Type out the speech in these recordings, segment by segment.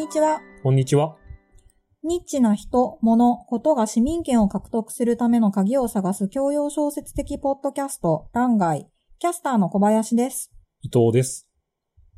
にちは。こんにちは。ニッチな人、物、ことが市民権を獲得するための鍵を探す教養小説的ポッドキャスト、欄外。キャスターの小林です。伊藤です。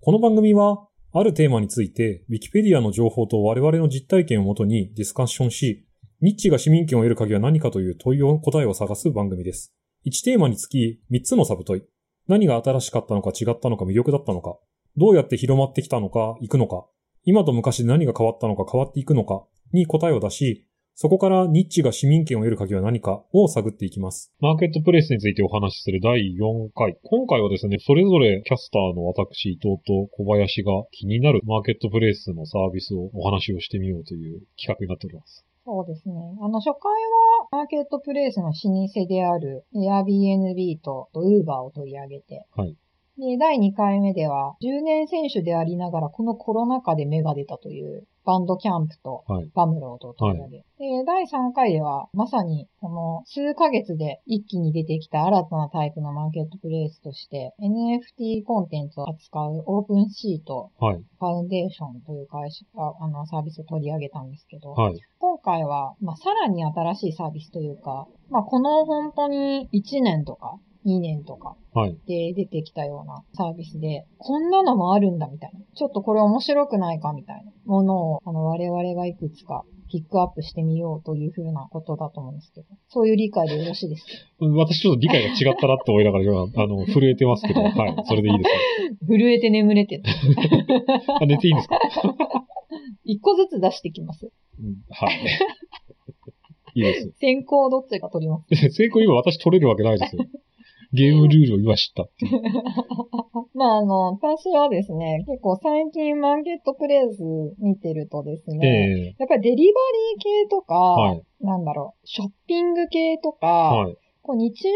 この番組は、あるテーマについて、ウィキペディアの情報と我々の実体験をもとにディスカッションし、ニッチが市民権を得る鍵は何かという問いを、答えを探す番組です。1テーマにつき3つのサブ問い。何が新しかったのか違ったのか魅力だったのか。どうやって広まってきたのか、行くのか。今と昔で何が変わったのか変わっていくのかに答えを出し、そこからニッチが市民権を得る鍵は何かを探っていきます。マーケットプレイスについてお話しする第4回。今回はですね、それぞれキャスターの私、伊藤と小林が気になるマーケットプレイスのサービスをお話をしてみようという企画になっております。そうですね。あの、初回は、マーケットプレイスの老舗である Airbnb と Uber を取り上げて、はい。で、第2回目では、10年選手でありながら、このコロナ禍で芽が出たという、バンドキャンプとはい。バムロードを取り上げ。で、第3回では、まさに、この数ヶ月で一気に出てきた新たなタイプのマーケットプレイスとして、NFT コンテンツを扱うオープンシートはい。ファウンデーションという会社が、あの、サービスを取り上げたんですけど、はい。今回は、まあ、さらに新しいサービスというか、まあ、この本当に1年とか2年とかはい。で出てきたようなサービスで、こんなのもあるんだみたいな。ちょっとこれ面白くないかみたいなものを、あの、我々がいくつかピックアップしてみようというふうなことだと思うんですけど、そういう理解でよろしいですか？私ちょっと理解が違ったなって思いながら今、あの、震えてますけど、はい。それでいいです震えて眠れて。あ、寝ていいんですか？一個ずつ出してきます。うんはい。いいです。先行どっちが取ります？成功今私取れるわけないですよ。ゲームルールを今知ったっていう。まあ、あの、私はですね、結構最近マーケットプレイス見てるとですね、ええやっぱりデリバリー系とか、はいなんだろう、ショッピング系とか、はい。こう日用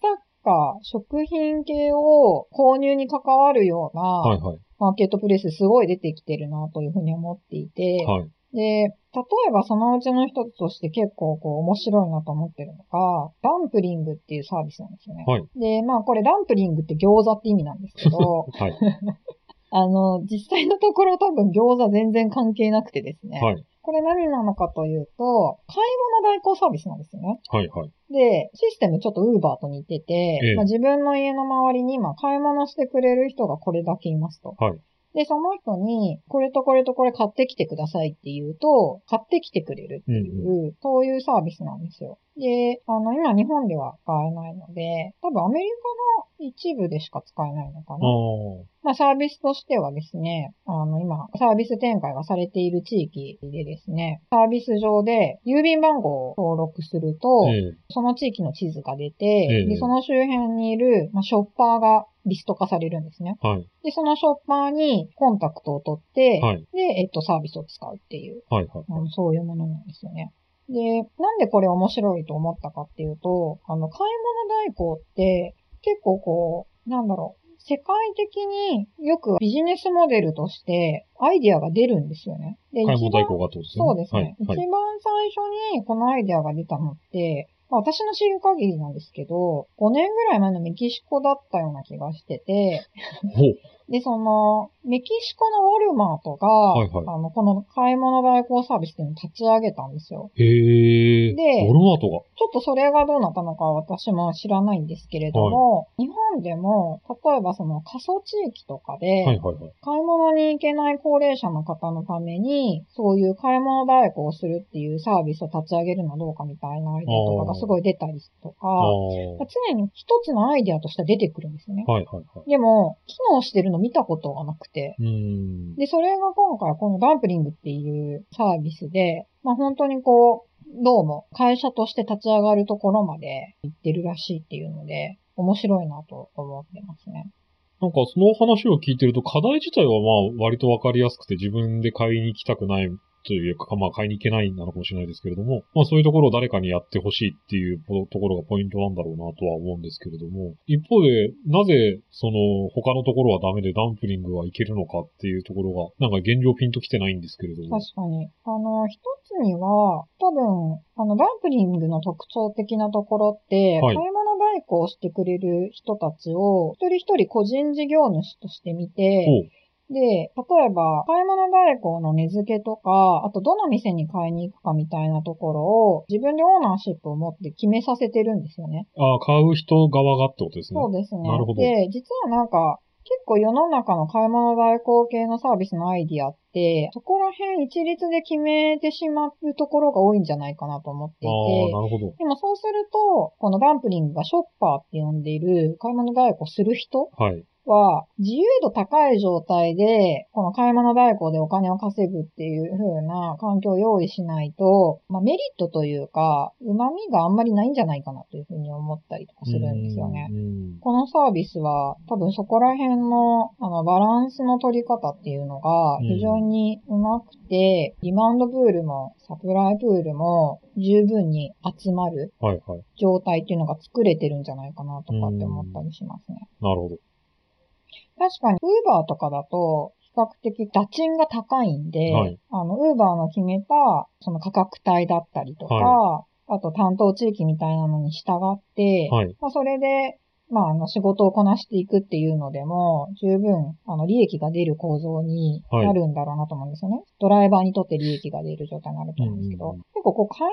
雑貨、食品系を購入に関わるような、はいはい。マーケットプレイスすごい出てきてるなというふうに思っていて、はい。で、例えばそのうちの一つとして結構こう面白いなと思ってるのが、ダンプリングっていうサービスなんですよね。はいで、まあこれダンプリングって餃子って意味なんですけど、はい。あの、実際のところ多分餃子全然関係なくてですね。はい。これ何なのかというと、買い物代行サービスなんですよね。はい。はい。で、システムちょっと Uber と似てて、ええまあ、自分の家の周りに今買い物してくれる人がこれだけいますと。はいで、その人に、これとこれとこれ買ってきてくださいって言うと、買ってきてくれるっていう、そういうサービスなんですよ。で、あの、今日本では使えないので、多分アメリカの一部でしか使えないのかあな。あ。まあ、サービスとしてはですね、あの、今、サービス展開がされている地域でですね、サービス上で郵便番号を登録すると、ええその地域の地図が出て、ええで、その周辺にいる、まあ、ショッパーがリスト化されるんですね。はい。で、そのショッパーにコンタクトを取って、はい。で、えっと、サービスを使うっていう、はい。はい。あのそういうものなんですよね。で、なんでこれ面白いと思ったかっていうと、あの、買い物代行って、結構こう、なんだろう、世界的によくビジネスモデルとしてアイディアが出るんですよね。で買い物代一番行がってことですね。そうですね。はい。はい。一番最初にこのアイデアが出たのって、まあ私の知る限りなんですけど、5年ぐらい前のメキシコだったような気がしてて。で、その、メキシコのウォルマートが、はいはいあの、この買い物代行サービスっていうのを立ち上げたんですよ。へえ。でウォルマートが？ちょっとそれがどうなったのかは私も知らないんですけれども、日本でも、例えばその過疎地域とかで、はいはいはい。買い物に行けない高齢者の方のために、そういう買い物代行をするっていうサービスを立ち上げるのはどうかみたいなアイデアとかがすごい出たりとか、常に一つのアイデアとして出てくるんですよね。はいはいはい。でも、機能してるの見たことがなくて。で、それが今回このダンプリングっていうサービスで、まあ本当にこう、どうも会社として立ち上がるところまで行ってるらしいっていうので、面白いなと思ってますね。なんかその話を聞いてると課題自体はまあ割とわかりやすくて自分で買いに行きたくないというか、まあ買いに行けないなのかもしれないですけれども、まあそういうところを誰かにやってほしいっていうところがポイントなんだろうなとは思うんですけれども、一方でなぜその他のところはダメでダンプリングはいけるのかっていうところが、なんか現状ピンときてないんですけれども。確かに。あの、一つには、多分、あの、ダンプリングの特徴的なところって、はい買い物代行してくれる人たちを、一人一人個人事業主として見て、で、例えば、買い物代行の値付けとか、あとどの店に買いに行くかみたいなところを自分でオーナーシップを持って決めさせてるんですよね。ああ、買う人側がってことですね。そうですね。なるほどで、実はなんか、結構世の中の買い物代行系のサービスのアイディアって、そこら辺一律で決めてしまうところが多いんじゃないかなと思っていあてあ、、なるほど。でもそうすると、このダンプリングがショッパーって呼んでいる買い物代行する人は自由度高い状態で、この買い物代行でお金を稼ぐっていう風な環境を用意しないと、まあ、メリットというか、旨味があんまりないんじゃないかなという風に思ったりとかするんですよねう。ん。このサービスは多分そこら辺のあのバランスの取り方っていうのがうん非常にうまくて、リマウンドプールもサプライプールも十分に集まる。状態っていうのが作れてるんじゃないかなとかって思ったりしますね。なるほど。確かに、ウーバーとかだと、比較的打賃が高いんで、はいあの、ウーバーの決めた、その価格帯だったりとか、はあと担当地域みたいなのに従って、はい。まあ、それで、まあ、あの、仕事をこなしていくっていうのでも、十分、あの、利益が出る構造になるんだろうなと思うんですよね。ドライバーにとって利益が出る状態になると思うんですけど、結構こう、買い物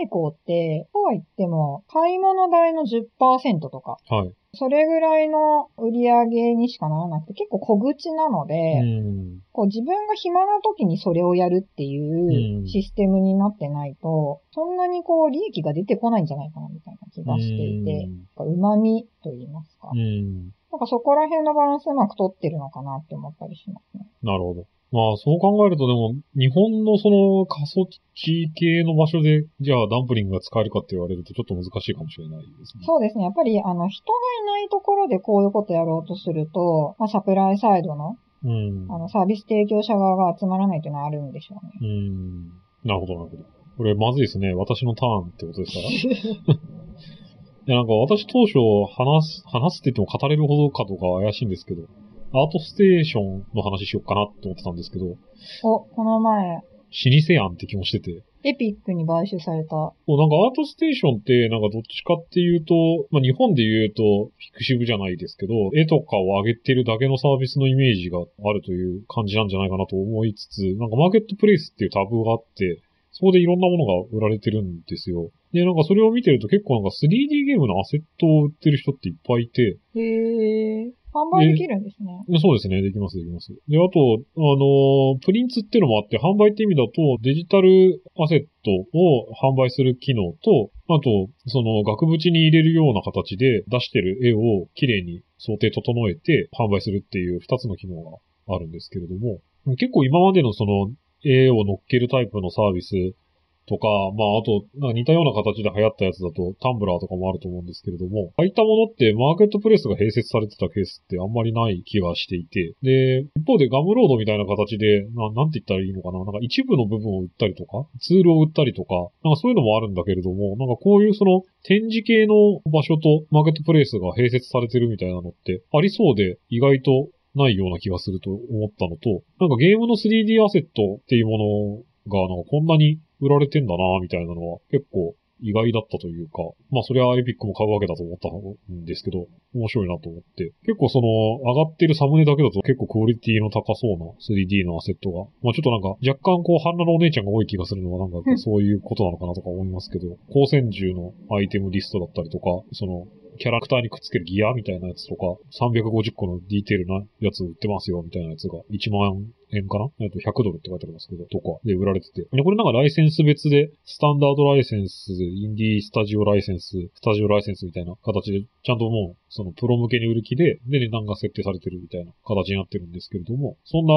代行って、とは言っても、買い物代の10%とか、はい。それぐらいの売り上げにしかならなくて、結構小口なので、うん。こう自分が暇な時にそれをやるっていううんシステムになってないと、そんなにこう利益が出てこないんじゃないかなみたいな気がしていて、旨味と言いますかう。ん。なんかそこら辺のバランスうまく取ってるのかなって思ったりしますね。なるほど。まあ、そう考えるとでも、日本のその過疎地系の場所で、じゃあダンプリングが使えるかって言われるとちょっと難しいかもしれないですね。そうですね。やっぱり、あの、人がいないところでこういうことやろうとすると、まあ、サプライサイドの、うん。あの、サービス提供者側が集まらないというのはあるんでしょうね。うん。なるほど、なるほど。これまずいですね。私のターンってことですから。いや、なんか私当初話す、話すって言っても語れるほどかとか怪しいんですけど、アートステーションの話しようかなって思ってたんですけど、お、この前、老舗やんって気もしてて。エピックに買収された。もうなんかアートステーションって、なんかどっちかっていうと、まあ日本で言うと、フィクシブじゃないですけど、絵とかを上げてるだけのサービスのイメージがあるという感じなんじゃないかなと思いつつ、なんかマーケットプレイスっていうタブがあって、そこでいろんなものが売られてるんですよ。で、なんかそれを見てると結構なんか 3D ゲームのアセットを売ってる人っていっぱいいて、へー。販売できるんですね。そうですね、できます、できます。で、あと、あのプリンツっていうのもあって、販売って意味だと、デジタルアセットを販売する機能と、あと、その額縁に入れるような形で出してる絵をきれいに想定整えて販売するっていう二つの機能があるんですけれども、結構今までのその絵を乗っけるタイプのサービスとか、まあ、あと、なんか似たような形で流行ったやつだと、タンブラーとかもあると思うんですけれども、ああいったものって、マーケットプレイスが併設されてたケースってあんまりない気がしていて、で、一方でガムロードみたいな形で、ななんて言ったらいいのかななんか一部の部分を売ったりとか、ツールを売ったりとか、なんかそういうのもあるんだけれども、なんかこういうその展示系の場所とマーケットプレイスが併設されてるみたいなのってありそうで、意外とないような気がすると思ったのと、なんかゲームの 3D アセットっていうものが、なんかこんなに売られてんだなみたいなのは結構意外だったというか、まあそれはエピックも買うわけだと思ったんですけど、面白いなと思って。結構その上がってるサムネだけだと結構クオリティの高そうな 3D のアセットが、まあちょっとなんか若干こう半裸のお姉ちゃんが多い気がするのはなんかそういうことなのかなとか思いますけど、光線銃のアイテムリストだったりとか、そのキャラクターにくっつけるギアみたいなやつとか、350個のディテールなやつ売ってますよみたいなやつが1万円かな？えっと、100ドルって書いてありますけど、とかで売られてて。これなんかライセンス別で、スタンダードライセンス、インディースタジオライセンス、スタジオライセンスみたいな形で、ちゃんともう、そのプロ向けに売る気で、で、値段が設定されてるみたいな形になってるんですけれども、そんな、あ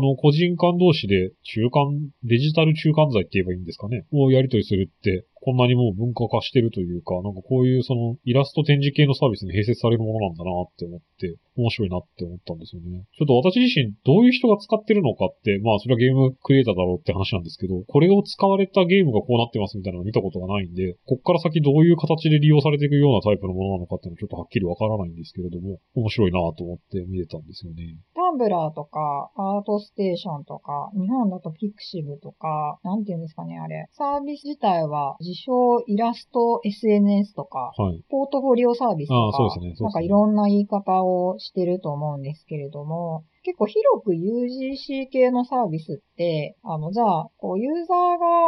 の、個人間同士で中間、デジタル中間剤って言えばいいんですかね、をやり取りするって、こんなにもう文化化してるというか、なんかこういうそのイラスト展示系のサービスに併設されるものなんだなって思って、面白いなって思ったんですよね。ちょっと私自身どういう人が使ってるのかって、まあそれはゲームクリエイターだろうって話なんですけど、これを使われたゲームがこうなってますみたいなのを見たことがないんで、こっから先どういう形で利用されていくようなタイプのものなのかっていうのはちょっとはっきりわからないんですけれども、面白いなと思って見れたんですよね。タンブラーとか、アートステーションとか、日本だとピクシブとか、なんていうんですかね、あれ。サービス自体は、称イラスト SNS とか、はい。ポートフォリオサービスとか、ねなんかいろんな言い方をしてると思うんですけれども、結構広く UGC 系のサービスって、あの、じゃあ、こう、ユーザー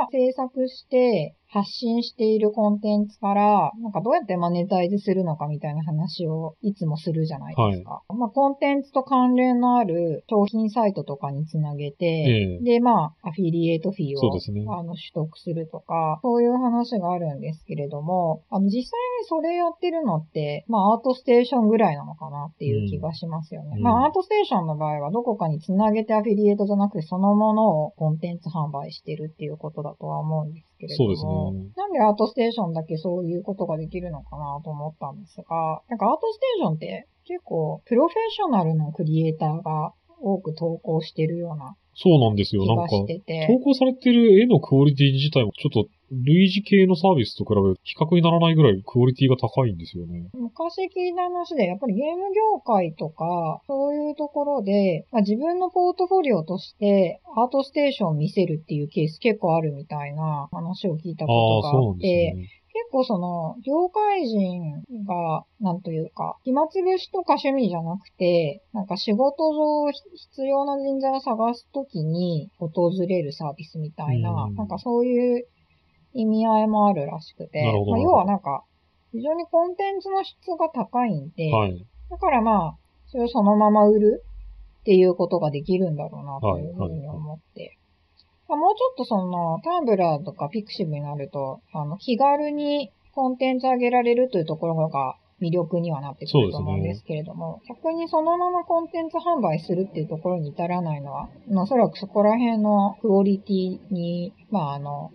が制作して発信しているコンテンツから、なんかどうやってマネタイズするのかみたいな話をいつもするじゃないですか。まあ、コンテンツと関連のある商品サイトとかにつなげて、ええで、まあ、アフィリエイトフィーを、ね。あの、取得するとか、そういう話があるんですけれども、あの、実際にそれやってるのって、まあ、アートステーションぐらいなのかなっていう気がしますよね。うんまあ、アートステーションの場合は、どこかにつなげてアフィリエイトじゃなくて、そのものをコンテンツ販売してるっていうことだとは思うんですけれども。そうですね。なんでアートステーションだけそういうことができるのかなと思ったんですが、なんかアートステーションって結構プロフェッショナルのクリエイターが多く投稿してるようなそうなんですよ。なんか。投稿されてる絵のクオリティ自体もちょっと類似系のサービスと比べると比較にならないぐらいクオリティが高いんですよね。昔聞いた話で、やっぱりゲーム業界とか、そういうところで、まあ、自分のポートフォリオとして、アートステーションを見せるっていうケース結構あるみたいな話を聞いたあことがあって、ですね。結構その、業界人が、なんというか、暇つぶしとか趣味じゃなくて、なんか仕事上必要な人材を探すときに訪れるサービスみたいな、うんなんかそういう意味合いもあるらしくて、まあ、要はなんか、非常にコンテンツの質が高いんで、はい。だからまあ、それをそのまま売るっていうことができるんだろうなというふうに思って。まあもうちょっとその、タンブラーとかピクシブになると、あの、気軽にコンテンツ上げられるというところが魅力にはなってくると思うんですけれども、逆にそのままコンテンツ販売するっていうところに至らないのは、まあおそらくそこら辺のクオリティに、まああの、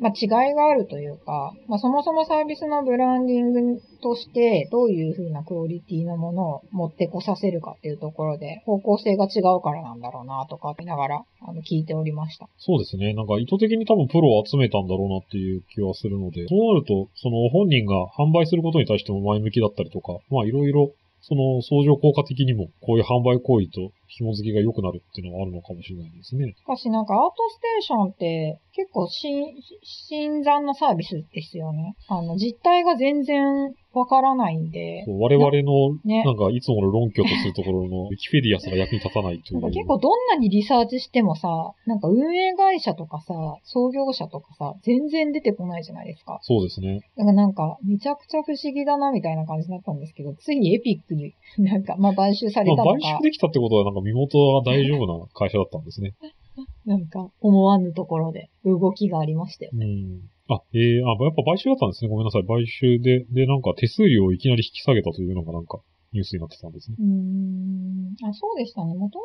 まあ、違いがあるというか、まあ、そもそもサービスのブランディングとして、どういう風なクオリティのものを持ってこさせるかっていうところで、方向性が違うからなんだろうなとか、見ながら、あの、聞いておりました。そうですね。なんか意図的に多分プロを集めたんだろうなっていう気はするので、そうなると、その本人が販売することに対しても前向きだったりとか、まあいろいろ、その相乗効果的にも、こういう販売行為と紐付きが良くなるっていうのはあるのかもしれないですね。しかしなんかアートステーションって結構新、新参のサービスですよね。あの、実態が全然わからないんで、そう我々の、ねなんかいつもの論拠とするところの、ウィキペディアすら役に立たないという。なんか結構どんなにリサーチしてもさ、なんか運営会社とかさ、創業者とかさ、全然出てこないじゃないですか。そうですね。だからなんか、めちゃくちゃ不思議だなみたいな感じだったんですけど、ついにエピックに なんか、まあ買収されまあ、たのか買収、できたってことは、なんか身元が大丈夫な会社だったんですね。なんか思わぬところで動きがありましたよ。うん。あ、ええあ、やっぱ買収だったんですね。ごめんなさい。買収で、で、なんか手数料をいきなり引き下げたというのがなんかニュースになってたんですね。うーん。あ、そうでしたね。もとも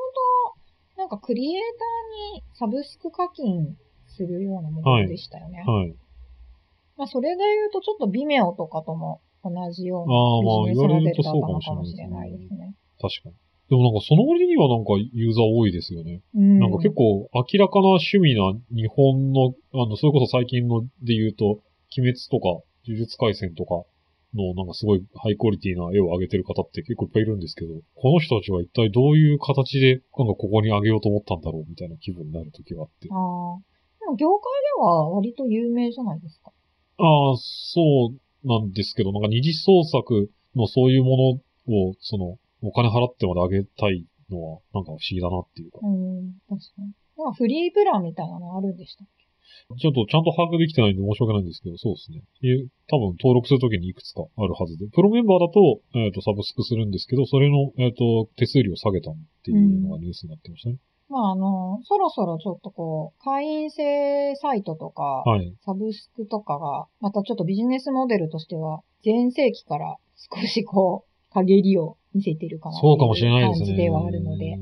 と、なんかクリエイターにサブスク課金するようなものでしたよね。はい。まあ、それで言うとちょっとビメオとかとも同じようなビジネスモデルだったうかもしれないですね。確かに。でもなんかその割にはなんかユーザー多いですよね。うん。なんか結構明らかな趣味な日本の、あの、それこそ最近ので言うと、鬼滅とか呪術廻戦とかのなんかすごいハイクオリティな絵を上げてる方って結構いっぱいいるんですけど、この人たちは一体どういう形でなんかここに上げようと思ったんだろうみたいな気分になる時があって。ああ。でも業界では割と有名じゃないですか。ああ、そうなんですけど、なんか二次創作のそういうものを、その、お金払ってまで上げたいのは、なんか不思議だなっていうか。うん、確かに。なんかフリープランみたいなのあるんでしたっけ？ちょっとちゃんと把握できてないんで申し訳ないんですけど、そうですね。え多分登録するときにいくつかあるはずで。プロメンバーだと、えっ、と、サブスクするんですけど、それの、えっ、と、手数料下げたっていうのがニュースになってましたね。まああの、そろそろちょっとこう、会員制サイトとか、はい。サブスクとかが、またちょっとビジネスモデルとしては、前世紀から少しこう、陰りを見せてるかなそうかもしれないですね。感じではあるので。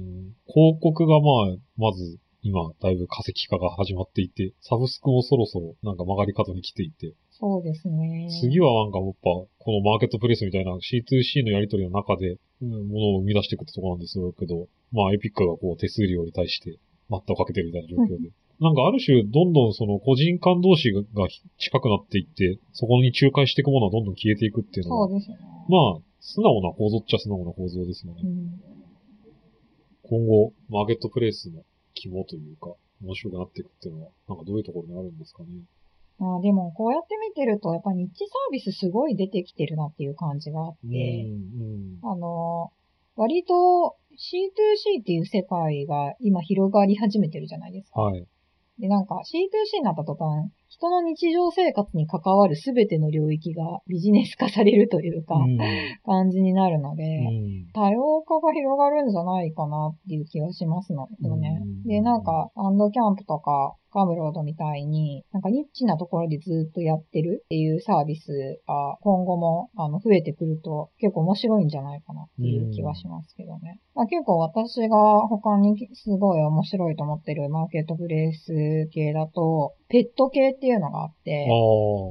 広告がまあ、まず、今、だいぶ化石化が始まっていて、サブスクもそろそろなんか曲がり角に来ていて、そうですね。次はなんかやっぱ、このマーケットプレイスみたいな C2C のやり取りの中で、うんものを生み出していくってところなんですけど、まあエピックがこう手数料に対して待ったをかけてるみたいな状況で。なんかある種、どんどんその個人間同士が近くなっていって、そこに仲介していくものはどんどん消えていくっていうのは、そうですね。まあ、素直な構造っちゃ素直な構造ですよね。うん。今後、マーケットプレイスの肝というか、面白くなっていくっていうのは、なんかどういうところにあるんですかね。まあでも、こうやって見てると、やっぱニッチサービスすごい出てきてるなっていう感じがあって、うん、あの、割と C2C っていう世界が今広がり始めてるじゃないですか。はい。で、なんか C2C になった途端、人の日常生活に関わるすべての領域がビジネス化されるというか、うん。感じになるので、うん多様化が広がるんじゃないかなっていう気がしますのよねうん。で、なんか、アンドキャンプとか、カムロードみたいに、なんかニッチなところでずっとやってるっていうサービスが今後もあの増えてくると結構面白いんじゃないかなっていう気はしますけどね。まあ、結構私が他にすごい面白いと思ってるマーケットプレイス系だと、ペット系っていうのがあって。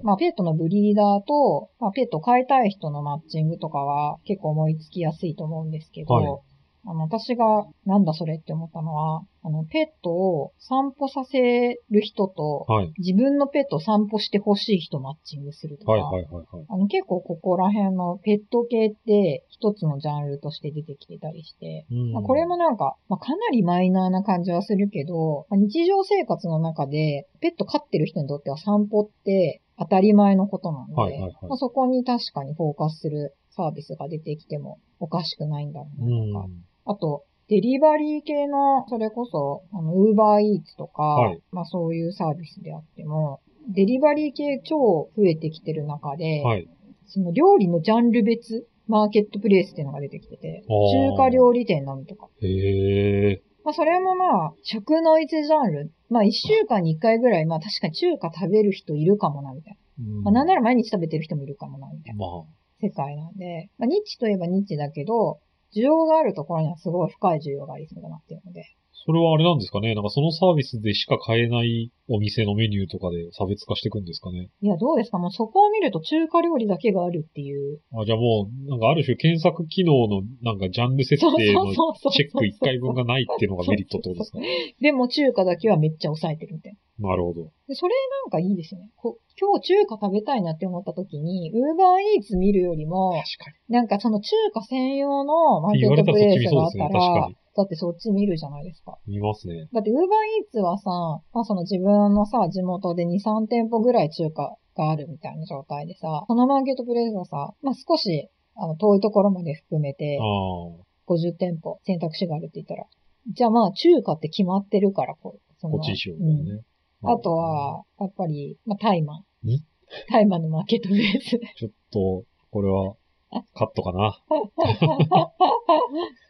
まあ、ペットのブリーダーと、まあ、ペットを飼いたい人のマッチングとかは結構思いつきやすいと思うんですけど、はいあの、私がなんだそれって思ったのは、あの、ペットを散歩させる人と、はい。自分のペットを散歩してほしい人をマッチングするとか、はいはいはいはい。あの、結構ここら辺のペット系って一つのジャンルとして出てきてたりして、うんまあこれもなんか、まあ、かなりマイナーな感じはするけど、まあ日常生活の中で、ペット飼ってる人にとっては散歩って当たり前のことなんで、はいはいはいまあ、そこに確かにフォーカスするサービスが出てきてもおかしくないんだろううなとか。ん。あと、デリバリー系の、それこそ、あの、ウーバーイーツとか、はいまあそういうサービスであっても、デリバリー系超増えてきてる中で、はい。その料理のジャンル別マーケットプレイスっていうのが出てきてて、中華料理店のみとか。へえ。まあそれもまあ、食の一ジャンル。まあ一週間に一回ぐらい、まあ確かに中華食べる人いるかもな、みたいうんな。まあなんなら毎日食べてる人もいるかもな、みたいなまあ、世界なんで、まあニッチといえばニッチだけど、需要があるところにはすごい深い需要がありそうだなっていうので。それはあれなんですかね？なんかそのサービスでしか買えないお店のメニューとかで差別化していくんですかね？いや、どうですか？もうそこを見ると中華料理だけがあるっていう。あ、じゃあもう、なんかある種検索機能のなんかジャンル設定の。チェック1回分がないっていうのがメリットってことですか でも中華だけはめっちゃ抑えてるみたいな。なるほど。でそれなんかいいですよね。こ今日中華食べたいなって思った時に、ウーバーイーツ見るよりも、確かなんかその中華専用のマーケ言われたらットプレイスがあったそっち見そうですね確らかに、だってそっち見るじゃないですか。に。見ますね。だってウーバーイーツはさ、まあその自分のさ、地元で2、3店舗ぐらい中華があるみたいな状態でさ、そのマーケットプレイスはさ、まあ少し、あの、遠いところまで含めてあ、あ。50店舗選択肢があるって言ったら、じゃあまあ中華って決まってるから、こう、そのこっちにしようみたいなね。あとは、やっぱり、まあ、タイマンん？タイマンのマーケットプレイス。ちょっと、これは、カットかな。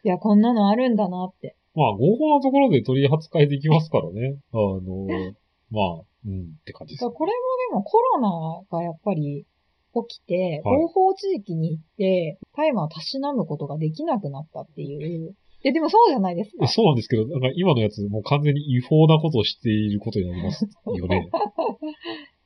いや、こんなのあるんだなって。まあ、合法なところで取り扱いできますからね。あの、まあ、うんって感じです。これもでもコロナがやっぱり起きて、はい合法地域に行って、タイマーをたしなむことができなくなったっていう。で、でもそうじゃないですか。そうなんですけど、なんか今のやつ、もう完全に違法なことをしていることになりますよね。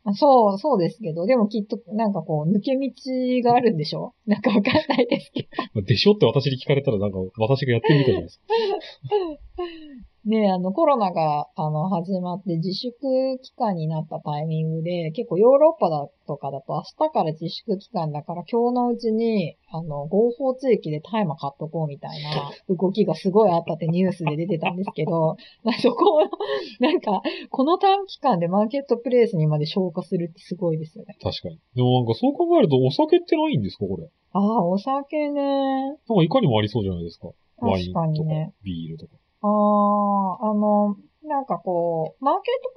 あそう、そうですけど、でもきっとなんかこう、抜け道があるんでしょ なんかわかんないですけど。まあでしょって私に聞かれたらなんか私がやってみたいじゃないですか。ねあの、コロナが、あの、始まって自粛期間になったタイミングで、結構ヨーロッパだとかだと明日から自粛期間だから今日のうちに、あの、合法地域で大麻買っとこうみたいな 動きがすごいあったってニュースで出てたんですけど、まあ、そこを、なんか、この短期間でマーケットプレイスにまで消化するってすごいですよね。確かに。でもなんかそう考えるとお酒ってないんですかこれ？ああ、お酒ね。なんかいかにもありそうじゃないですか。ワイン確かとかにね。ビールとか。ああ、あの、なんかこう、マーケット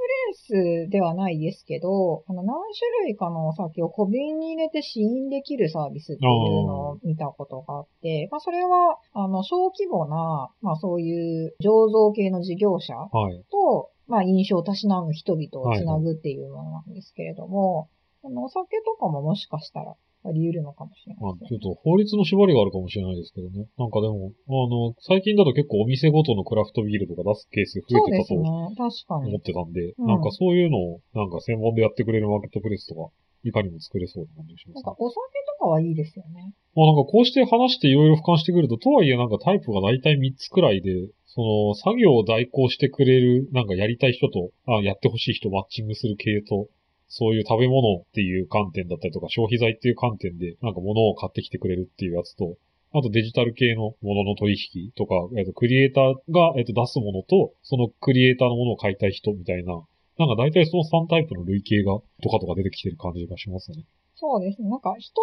プレイスではないですけど、あの、何種類かのお酒を小瓶に入れて試飲できるサービスっていうのを見たことがあって、まあそれは、あの、小規模な、まあそういう醸造系の事業者はい。と、まあ印象をたしなむ人々をつなぐっていうものなんですけれども、あの、お酒とかももしかしたらあり得るのかもしれまあない、ですね。ちょっと法律の縛りがあるかもしれないですけどね。なんかでも、あの、最近だと結構お店ごとのクラフトビールとか出すケース増えてたと思っに。てたんで、うんなんかそういうのを、なんか専門でやってくれるマーケットプレイスとか、いかにも作れそうな感じがしますねなんか。お酒とかはいいですよね。まあなんかこうして話していろいろ俯瞰してくると、とはいえなんかタイプが大体3つくらいで、その作業を代行してくれる、なんかやりたい人と、あやってほしい人をマッチングする系と、そういう食べ物っていう観点だったりとか、消費財っていう観点で、なんか物を買ってきてくれるっていうやつと、あとデジタル系のものの取引とか、えっと、クリエイターが、えっと、出すものと、そのクリエイターのものを買いたい人みたいな、なんか大体その3タイプの類型が、とかとか出てきてる感じがしますね。そうですね。なんか人と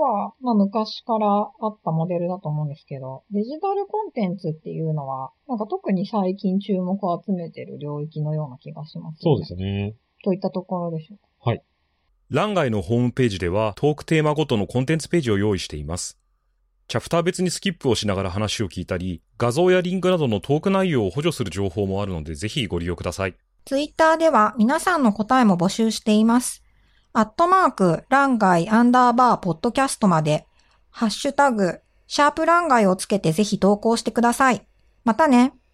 物は、まあ昔からあったモデルだと思うんですけど、デジタルコンテンツっていうのは、なんか特に最近注目を集めてる領域のような気がします、ね。そうですね。といったところでしょうか。はい。欄外のホームページではトークテーマごとのコンテンツページを用意しています。チャプター別にスキップをしながら話を聞いたり、画像やリンクなどのトーク内容を補助する情報もあるのでぜひご利用ください。ツイッターでは皆さんの答えも募集しています。アットマーク、ランガイアンダーバーポッドキャストまで、ハッシュタグ、シャープランガイをつけてぜひ投稿してください。またね。